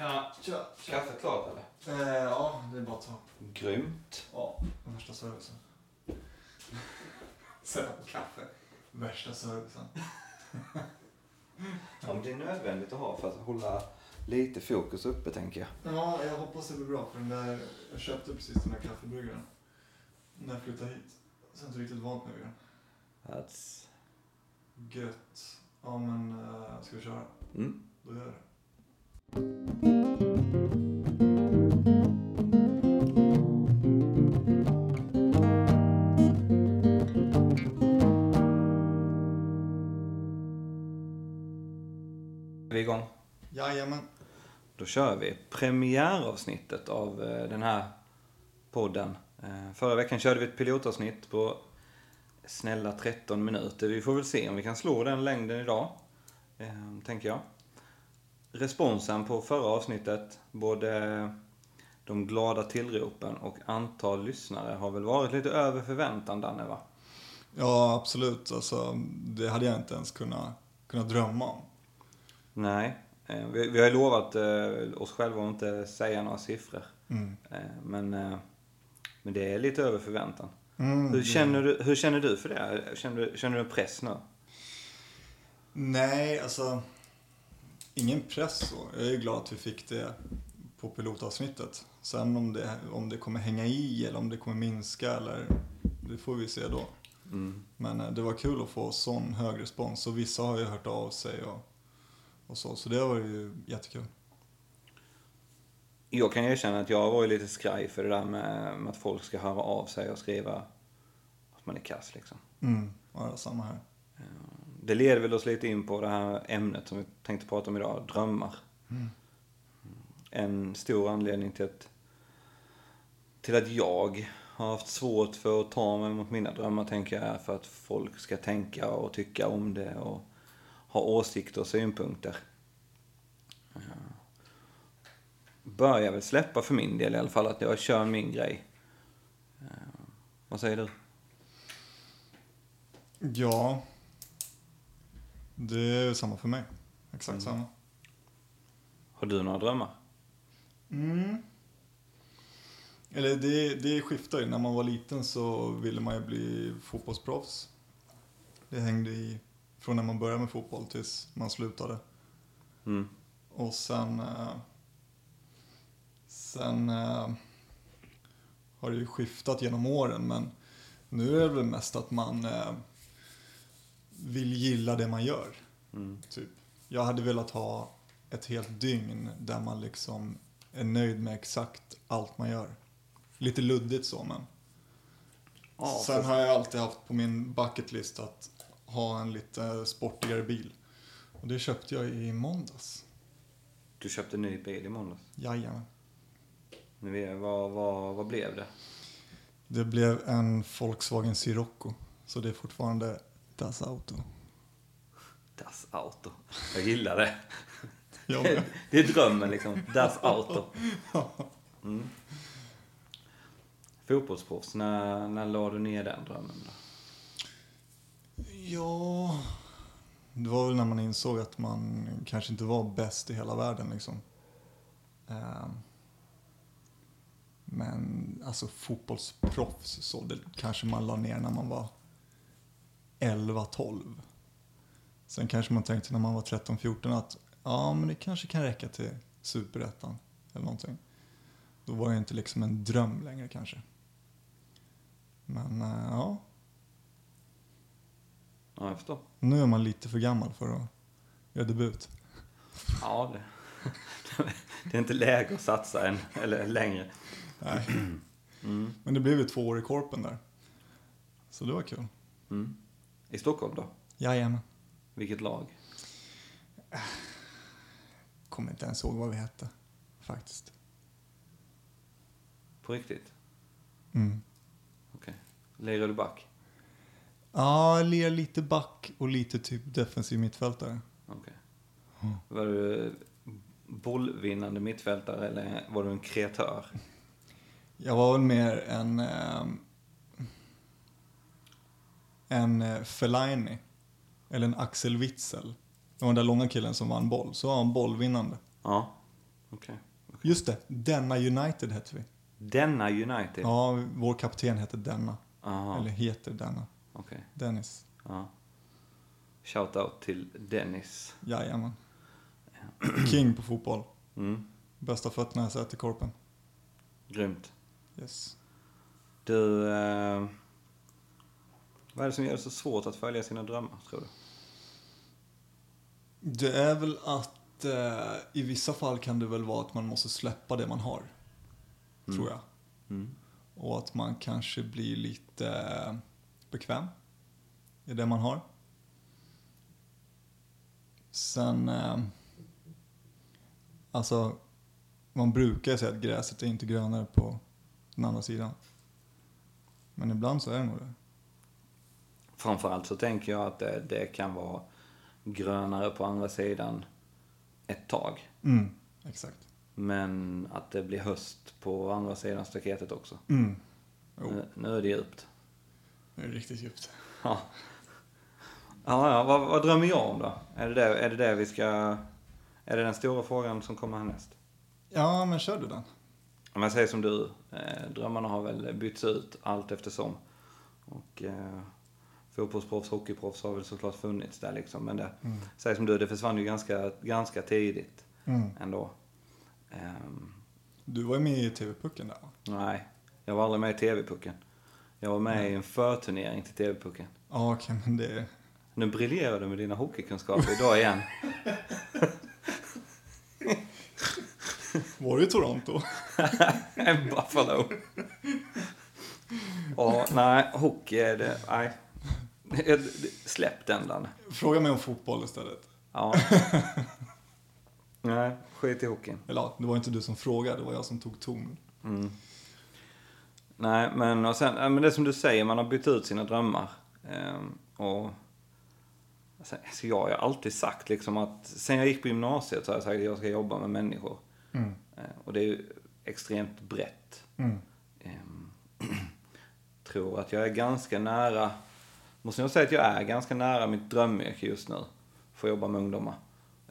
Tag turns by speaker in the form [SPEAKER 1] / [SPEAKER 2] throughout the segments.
[SPEAKER 1] Tjena.
[SPEAKER 2] Tja,
[SPEAKER 1] Kaffet klart eller?
[SPEAKER 2] Eh, ja, det är bara att ta.
[SPEAKER 1] Grymt.
[SPEAKER 2] Ja, värsta servicen. Sätta på kaffe. Värsta servicen.
[SPEAKER 1] Ja, men det är nödvändigt att ha för att hålla lite fokus uppe tänker jag.
[SPEAKER 2] Ja, jag hoppas det blir bra för den där, jag köpte precis den där kaffebryggaren. När jag flyttade hit. Så jag är inte riktigt vant vid den.
[SPEAKER 1] That's...
[SPEAKER 2] Gött. Ja men, uh, ska vi köra?
[SPEAKER 1] Mm.
[SPEAKER 2] Då gör jag det. Jajamän.
[SPEAKER 1] Då kör vi premiäravsnittet av eh, den här podden. Eh, Förra veckan körde vi ett pilotavsnitt på snälla 13 minuter. Vi får väl se om vi kan slå den längden idag, eh, tänker jag. Responsen på förra avsnittet, både de glada tillropen och antal lyssnare har väl varit lite över förväntan, Danne, va?
[SPEAKER 2] Ja, absolut. Alltså, det hade jag inte ens kunnat, kunnat drömma om.
[SPEAKER 1] Nej. Eh, Vi, vi har ju lovat eh, oss själva att inte säga några siffror.
[SPEAKER 2] Mm.
[SPEAKER 1] Eh, Men, men det är lite över förväntan.
[SPEAKER 2] Mm,
[SPEAKER 1] Hur känner, du, hur känner du för det? Känner du, känner du en press nu?
[SPEAKER 2] Nej, alltså. Ingen press så. Jag är glad att vi fick det på pilotavsnittet. Sen om det, om det kommer hänga i eller om det kommer minska eller det får vi se då.
[SPEAKER 1] Mm.
[SPEAKER 2] Men det var kul att få sån hög respons och vissa har ju hört av sig och, och så. Så det var ju jättekul.
[SPEAKER 1] Jag kan erkänna att jag var ju lite skraj för det där med, med att folk ska höra av sig och skriva att man är kass liksom.
[SPEAKER 2] Mm. Ja, samma här.
[SPEAKER 1] Det leder väl oss lite in på det här ämnet som vi tänkte prata om idag, drömmar.
[SPEAKER 2] Mm.
[SPEAKER 1] En stor anledning till att, till att jag har haft svårt för att ta mig mot mina drömmar tänker jag är för att folk ska tänka och tycka om det och ha åsikter och synpunkter. Börjar väl släppa för min del i alla fall att jag kör min grej. Eh, Vad säger du?
[SPEAKER 2] Ja. Det är samma för mig. Exakt
[SPEAKER 1] Mm.
[SPEAKER 2] samma.
[SPEAKER 1] Har du några drömmar?
[SPEAKER 2] Mm. Eller det, det skiftar ju. När man var liten så ville man ju bli fotbollsproffs. Det hängde i från när man började med fotboll tills man slutade.
[SPEAKER 1] Mm.
[SPEAKER 2] Och sen... eh, Sen eh, har det ju skiftat genom åren men nu är det väl mest att man eh, vill gilla det man gör.
[SPEAKER 1] Mm.
[SPEAKER 2] Typ. Jag hade velat ha ett helt dygn där man liksom är nöjd med exakt allt man gör. Lite luddigt så men.
[SPEAKER 1] Ja,
[SPEAKER 2] Sen har jag alltid haft på min bucketlist att ha en lite sportigare bil. Och det köpte jag i måndags.
[SPEAKER 1] Du köpte en ny bil i måndags.
[SPEAKER 2] Jajamän.
[SPEAKER 1] Nu vad, vad, vad blev det?
[SPEAKER 2] Det blev en Volkswagen Sirocco. Så det är fortfarande Das Auto.
[SPEAKER 1] Das Auto. Jag gillar det.
[SPEAKER 2] Jag
[SPEAKER 1] Det, det är drömmen liksom. Das Auto. Mm. Fotbollsproffs, när, när la du ner den drömmen då?
[SPEAKER 2] Ja, det var väl när man insåg att man kanske inte var bäst i hela världen liksom. Ehm. Men alltså fotbollsproffs så det kanske man la ner när man var 11-12. Sen kanske man tänkte när man var 13-14 att ja, men det kanske kan räcka till superettan eller någonting. Då var det inte liksom en dröm längre kanske. Men eh, ja,
[SPEAKER 1] Ja, jag förstår.
[SPEAKER 2] nu är man lite för gammal för att göra debut.
[SPEAKER 1] Ja, det, det är inte läge att satsa än, eller längre.
[SPEAKER 2] Nej.
[SPEAKER 1] Mm.
[SPEAKER 2] Men det blev ju två år i korpen där. Så det var kul.
[SPEAKER 1] Mm. I Stockholm då?
[SPEAKER 2] Jajamän.
[SPEAKER 1] Vilket lag?
[SPEAKER 2] Kommer inte ens ihåg vad vi hette. Faktiskt.
[SPEAKER 1] På riktigt?
[SPEAKER 2] Mm.
[SPEAKER 1] Okej. Lirar du back?
[SPEAKER 2] Ja, ler lite back och lite typ defensiv mittfältare.
[SPEAKER 1] Okej. Var du bollvinnande mittfältare eller var du en kreatör?
[SPEAKER 2] Jag var väl mer en... ehm, en eh, Fellaini. Eller en Axel Witzel. Det var den där långa killen som vann boll. Så var han bollvinnande.
[SPEAKER 1] Ja. Okej.
[SPEAKER 2] Just det, Denna United hette vi.
[SPEAKER 1] Denna United?
[SPEAKER 2] Ja, vår kapten heter Denna.
[SPEAKER 1] Aha,
[SPEAKER 2] Eller heter Denna.
[SPEAKER 1] Okej.
[SPEAKER 2] Dennis.
[SPEAKER 1] Ja. Shoutout till Dennis.
[SPEAKER 2] Jajamän. King på fotboll.
[SPEAKER 1] Mm.
[SPEAKER 2] Bästa fötterna jag sett i korpen.
[SPEAKER 1] Grymt.
[SPEAKER 2] Yes.
[SPEAKER 1] Du, eh, vad är det som gör det så svårt att följa sina drömmar, tror du?
[SPEAKER 2] Det är väl att eh, i vissa fall kan det väl vara att man måste släppa det man har. Tror jag.
[SPEAKER 1] Mm.
[SPEAKER 2] Och att man kanske blir lite eh, bekväm i det man har. Sen, eh, alltså, man brukar säga att gräset är inte grönare på den andra sidan. Men ibland så är det nog det.
[SPEAKER 1] Framförallt så tänker jag att det, det kan vara grönare på andra sidan ett tag.
[SPEAKER 2] Mm, exakt.
[SPEAKER 1] Men att det blir höst på andra sidan staketet också.
[SPEAKER 2] Mm.
[SPEAKER 1] Nu är det djupt.
[SPEAKER 2] Det är riktigt djupt.
[SPEAKER 1] Ja. Ja, ja vad, vad drömmer jag om då? Är det det, är det det vi ska... Är det den stora frågan som kommer härnäst?
[SPEAKER 2] Ja, men kör du den.
[SPEAKER 1] Om jag säger som du, eh, drömmarna har väl bytts ut allt eftersom. Och eh, fotbollsproffs, hockeyproffs har väl såklart funnits där liksom. Men det,
[SPEAKER 2] Mm.
[SPEAKER 1] säg som du, det försvann ju ganska, ganska tidigt
[SPEAKER 2] Mm.
[SPEAKER 1] ändå. Ehm,
[SPEAKER 2] Du var ju med i TV-pucken där va?
[SPEAKER 1] nej, jag var aldrig med i TV-pucken. Jag var med i en förturnering till TV-pucken.
[SPEAKER 2] Ja, okej, men det...
[SPEAKER 1] Nu briljerar du med dina hockeykunskaper idag igen.
[SPEAKER 2] Var du i Toronto?
[SPEAKER 1] Buffalo. Ja, nej, hockey är det, nej. Släpp den Danne.
[SPEAKER 2] Fråga mig om fotboll istället.
[SPEAKER 1] Ja. Nej, skit i hockeyn.
[SPEAKER 2] Eller ja, det var inte du som frågade, det var jag som tog ton.
[SPEAKER 1] Mm. Nej, men, och sen, men det är som du säger, man har bytt ut sina drömmar. Ehm, och alltså, alltså, jag har alltid sagt liksom att, sen jag gick på gymnasiet så har jag sagt att jag ska jobba med människor.
[SPEAKER 2] Mm.
[SPEAKER 1] Ehm, och det är ju extremt brett.
[SPEAKER 2] Mm.
[SPEAKER 1] Ehm, tror att jag är ganska nära, måste jag säga att jag är ganska nära mitt drömyrke just nu. Få jobba med ungdomar.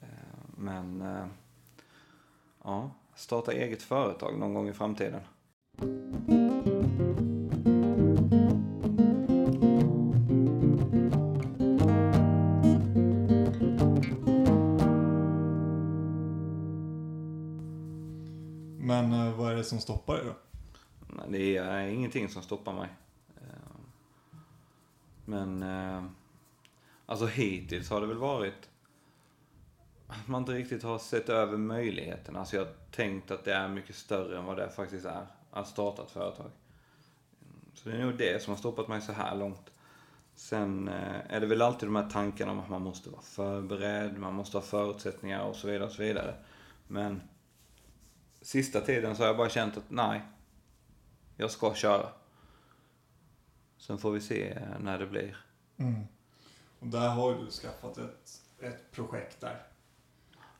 [SPEAKER 1] Ehm, men, eh, ja, starta eget företag någon gång i framtiden.
[SPEAKER 2] Är det som stoppar dig då?
[SPEAKER 1] Det är eh, ingenting som stoppar mig. Eh, men, eh, alltså hittills har det väl varit att man inte riktigt har sett över möjligheterna. Alltså jag har tänkt att det är mycket större än vad det faktiskt är att starta ett företag. Så det är nog det som har stoppat mig så här långt. Sen är det väl alltid de här tankarna om att man måste vara förberedd, man måste ha förutsättningar och så vidare och så vidare. Men sista tiden så har jag bara känt att nej, jag ska köra. Sen får vi se eh, när det blir.
[SPEAKER 2] Mm. Och där har ju du skaffat ett, ett projekt där.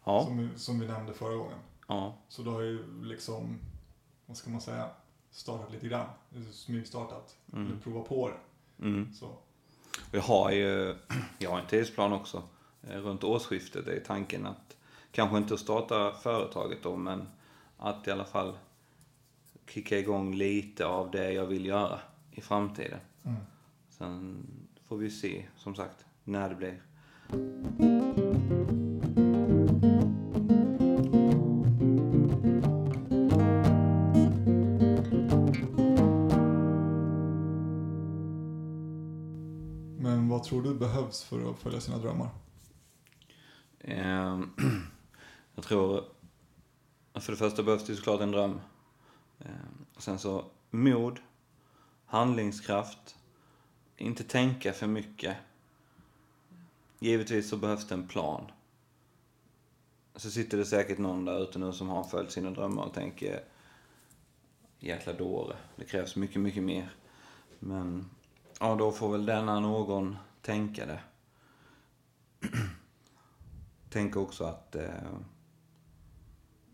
[SPEAKER 1] Ja,
[SPEAKER 2] Som, som vi nämnde förra gången.
[SPEAKER 1] ja,
[SPEAKER 2] Så du har ju liksom, vad ska man säga, startat lite grann. Smygstartat.
[SPEAKER 1] Mm.
[SPEAKER 2] Eller prova på det.
[SPEAKER 1] mm.
[SPEAKER 2] Så.
[SPEAKER 1] Och Jag har ju, jag har en tidsplan också. Eh, Runt årsskiftet är tanken att, kanske inte starta företaget då, men att i alla fall kicka igång lite av det jag vill göra i framtiden.
[SPEAKER 2] Mm.
[SPEAKER 1] Sen får vi se, som sagt, när det blir.
[SPEAKER 2] Men vad tror du behövs för att följa sina drömmar?
[SPEAKER 1] Ehm, Jag tror, för det första behövs det ju såklart en dröm. Eh, sen så mod, handlingskraft, inte tänka för mycket. Givetvis så behövs det en plan. Så sitter det säkert någon där ute nu som har följt sina drömmar och tänker jäkla dåre, det krävs mycket, mycket mer. Men ja, då får väl denna någon tänka det. Tänk också att eh,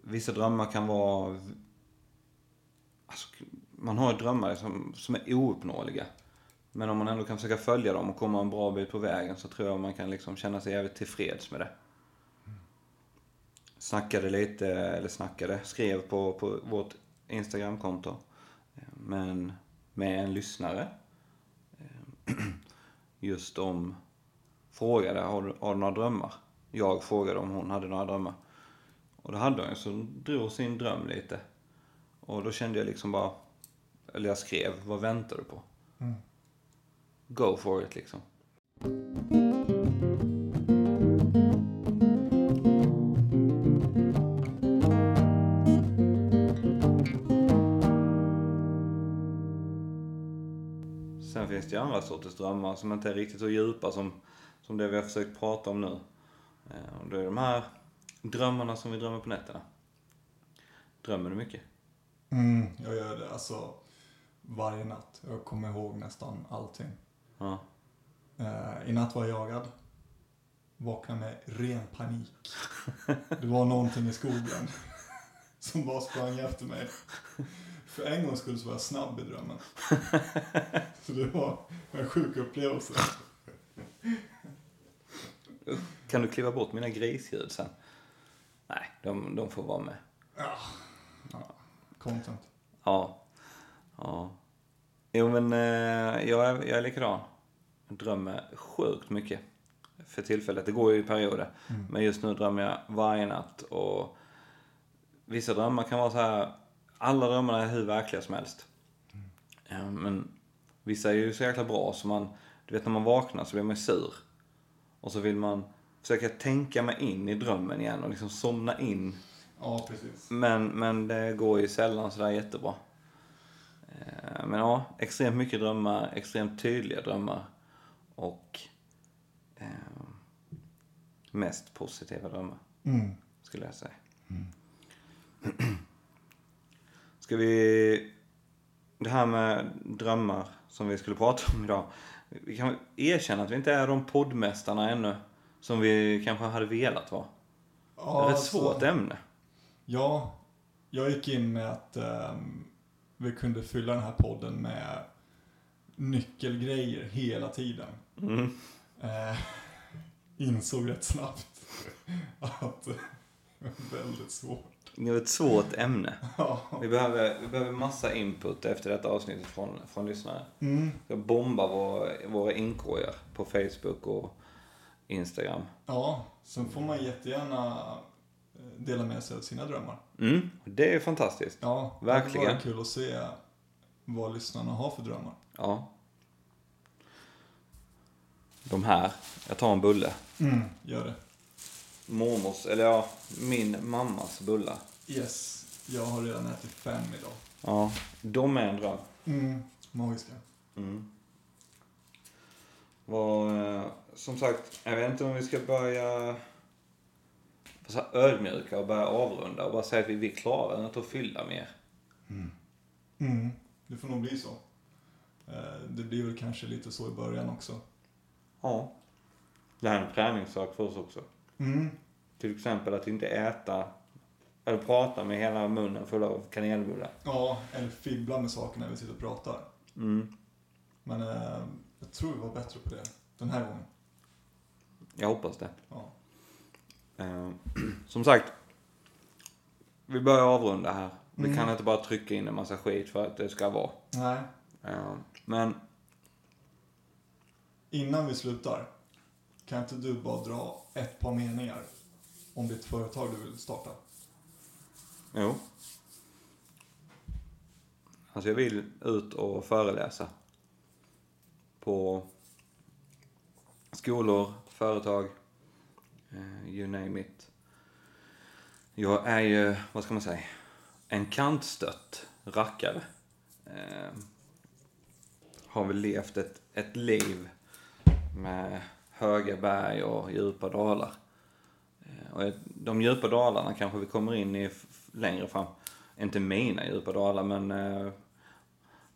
[SPEAKER 1] vissa drömmar kan vara... Alltså, man har drömmar som, som är ouppnåeliga. Men om man ändå kan försöka följa dem och komma en bra bit på vägen så tror jag man kan liksom känna sig jävligt tillfreds med det. snackade lite, eller snackade, skrev på, på vårt Instagramkonto. Men med en lyssnare. Just om, frågade, har du, har du några drömmar? Jag frågade om hon hade några drömmar. Och det hade hon ju, så hon drog sin dröm lite. Och då kände jag liksom bara, eller jag skrev, vad väntar du på?
[SPEAKER 2] Mm.
[SPEAKER 1] Go for it liksom. Sen finns det ju andra sorters drömmar som inte är riktigt så djupa som, som det vi har försökt prata om nu. Eh, Och det är de här drömmarna som vi drömmer på nätterna. Drömmer du mycket?
[SPEAKER 2] Mm, jag gör det alltså varje natt. Jag kommer ihåg nästan allting.
[SPEAKER 1] Ja.
[SPEAKER 2] Eh, I natt var jag jagad. Vaknade med ren panik. Det var någonting i skogen som bara sprang efter mig. För en gång skulle så var jag snabb i drömmen. Så det var en sjuk upplevelse.
[SPEAKER 1] Kan du kliva bort mina grisljud sen? Nej, de, de får vara med.
[SPEAKER 2] Ja. ja. Content.
[SPEAKER 1] Ja. Ja. Jo men eh, jag, är, jag är likadan. Jag drömmer sjukt mycket. För tillfället. Det går ju i perioder.
[SPEAKER 2] Mm.
[SPEAKER 1] Men just nu drömmer jag varje natt. Och vissa drömmar kan vara så här. Alla drömmarna är hur verkliga som helst. Eh, Men vissa är ju så jäkla bra så man, du vet när man vaknar så blir man sur. Och så vill man försöka tänka mig in i drömmen igen och liksom somna in
[SPEAKER 2] Ja, precis.
[SPEAKER 1] men, men det går ju sällan sådär jättebra. Eh, Men ja, extremt mycket drömmar, extremt tydliga drömmar. Och eh, mest positiva drömmar,
[SPEAKER 2] Mm.
[SPEAKER 1] skulle jag säga. Ska vi... Det här med drömmar som vi skulle prata om idag. Vi kan erkänna att vi inte är de poddmästarna ännu. Som vi kanske hade velat vara.
[SPEAKER 2] Ja,
[SPEAKER 1] ett
[SPEAKER 2] alltså,
[SPEAKER 1] svårt ämne.
[SPEAKER 2] Ja, jag gick in med att ehm, vi kunde fylla den här podden med nyckelgrejer hela tiden.
[SPEAKER 1] Mm.
[SPEAKER 2] Eh, insåg rätt snabbt att det var väldigt svårt.
[SPEAKER 1] Det är ett svårt ämne.
[SPEAKER 2] Ja.
[SPEAKER 1] Vi behöver, vi behöver massa input efter detta avsnittet från, från lyssnare.
[SPEAKER 2] Mm.
[SPEAKER 1] Jag bombar våra, våra inkorgar på Facebook och Instagram.
[SPEAKER 2] ja, sen får man jättegärna eh, dela med sig av sina drömmar.
[SPEAKER 1] Mm, det är fantastiskt.
[SPEAKER 2] Ja,
[SPEAKER 1] Verkligen.
[SPEAKER 2] Det var kul att se vad lyssnarna har för drömmar.
[SPEAKER 1] Ja. De här, jag tar en bulle.
[SPEAKER 2] Mm, gör det.
[SPEAKER 1] Mormors, eller ja, min mammas bullar.
[SPEAKER 2] Yes, jag har redan ätit fem idag.
[SPEAKER 1] Ja, de är en dröm.
[SPEAKER 2] Mm, magiska.
[SPEAKER 1] Mm. Vad, eh, som sagt, jag vet inte om vi ska börja så här ödmjuka och börja avrunda och bara säga att vi, vi klarar inte att fylla mer.
[SPEAKER 2] Mm, det får nog bli så. Eh, Det blir väl kanske lite så i början också.
[SPEAKER 1] Ja. Det här är en träningssak för oss också.
[SPEAKER 2] Mm,
[SPEAKER 1] Till exempel att inte äta eller prata med hela munnen full av kanelbullar.
[SPEAKER 2] ja, eller fibbla med saker när vi sitter och pratar.
[SPEAKER 1] Mm.
[SPEAKER 2] Men eh, jag tror vi var bättre på det den här gången.
[SPEAKER 1] Jag hoppas det.
[SPEAKER 2] Ja.
[SPEAKER 1] Eh, som sagt, vi börjar avrunda här. Vi
[SPEAKER 2] Mm.
[SPEAKER 1] kan inte bara trycka in en massa skit för att det ska vara.
[SPEAKER 2] Nej,
[SPEAKER 1] Eh, men
[SPEAKER 2] innan vi slutar. Kan inte du bara dra ett par meningar om ditt företag du vill starta?
[SPEAKER 1] Jo. Alltså jag vill ut och föreläsa. På skolor, företag, eh, you name it. Jag är ju, vad ska man säga, en kantstött rackare. Eh, har väl levt ett, ett liv med höga berg och djupa dalar. Eh, Och de djupa dalarna kanske vi kommer in i längre fram. Inte mina djupa dalar, men eh,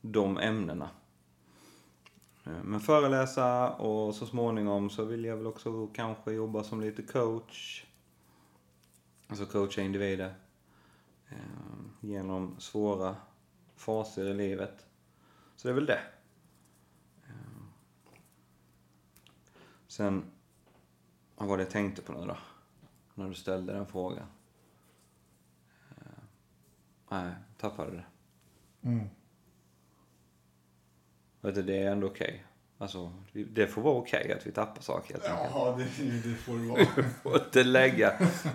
[SPEAKER 1] de ämnena. Eh, men föreläsa och så småningom så vill jag väl också kanske jobba som lite coach. Alltså coacha individer. Eh, genom svåra faser i livet. Så det är väl det. Eh, sen, vad var det jag tänkte på nu då? När du ställde den frågan. Nej, tappade det.
[SPEAKER 2] Mm.
[SPEAKER 1] Vet du, det är ändå okej. Alltså, det får vara okej att vi tappar saker helt enkelt.
[SPEAKER 2] Ja, det, det får det vara.
[SPEAKER 1] Vi får inte lägga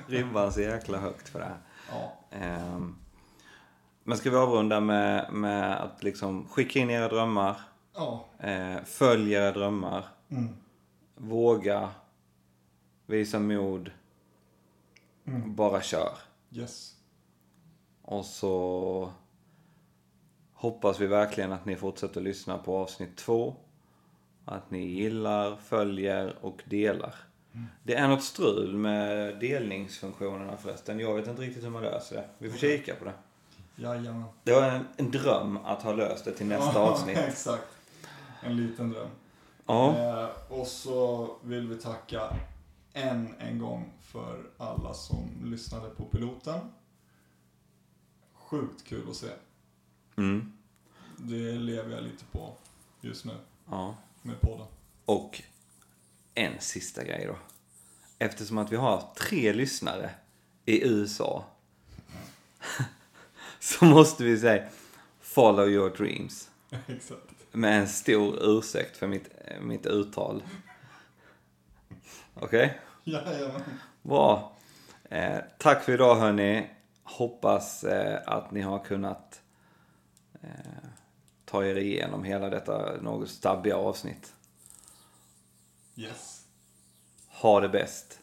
[SPEAKER 1] ribban så jäkla högt för det här.
[SPEAKER 2] Ja.
[SPEAKER 1] Ehm, men ska vi avrunda med, med att liksom skicka in era drömmar,
[SPEAKER 2] Ja.
[SPEAKER 1] eh, följ era drömmar,
[SPEAKER 2] Mm.
[SPEAKER 1] våga, visa mod,
[SPEAKER 2] Mm.
[SPEAKER 1] bara kör.
[SPEAKER 2] Yes.
[SPEAKER 1] Och så hoppas vi verkligen att ni fortsätter lyssna på avsnitt två. Att ni gillar, följer och delar. Det är något strul med delningsfunktionerna förresten. Jag vet inte riktigt hur man löser det. Vi får kika på det.
[SPEAKER 2] Jajamän.
[SPEAKER 1] Det var en, en dröm att ha löst det till nästa
[SPEAKER 2] Ja,
[SPEAKER 1] avsnitt.
[SPEAKER 2] Exakt. En liten dröm.
[SPEAKER 1] Ja.
[SPEAKER 2] Eh, och så vill vi tacka än en gång för alla som lyssnade på piloten. Sjukt kul att se.
[SPEAKER 1] Mm.
[SPEAKER 2] Det lever jag lite på just nu
[SPEAKER 1] ja.
[SPEAKER 2] med podden.
[SPEAKER 1] Och en sista grej då. Eftersom att vi har tre lyssnare i USA så måste vi säga follow your dreams.
[SPEAKER 2] Exakt.
[SPEAKER 1] Med en stor ursäkt för mitt, mitt uttal. Okej?
[SPEAKER 2] Jajamän.
[SPEAKER 1] Bra. Eh, tack för idag hörni. Hoppas eh, att ni har kunnat eh, ta er igenom hela detta något stabbiga avsnitt.
[SPEAKER 2] Yes.
[SPEAKER 1] Ha det bäst.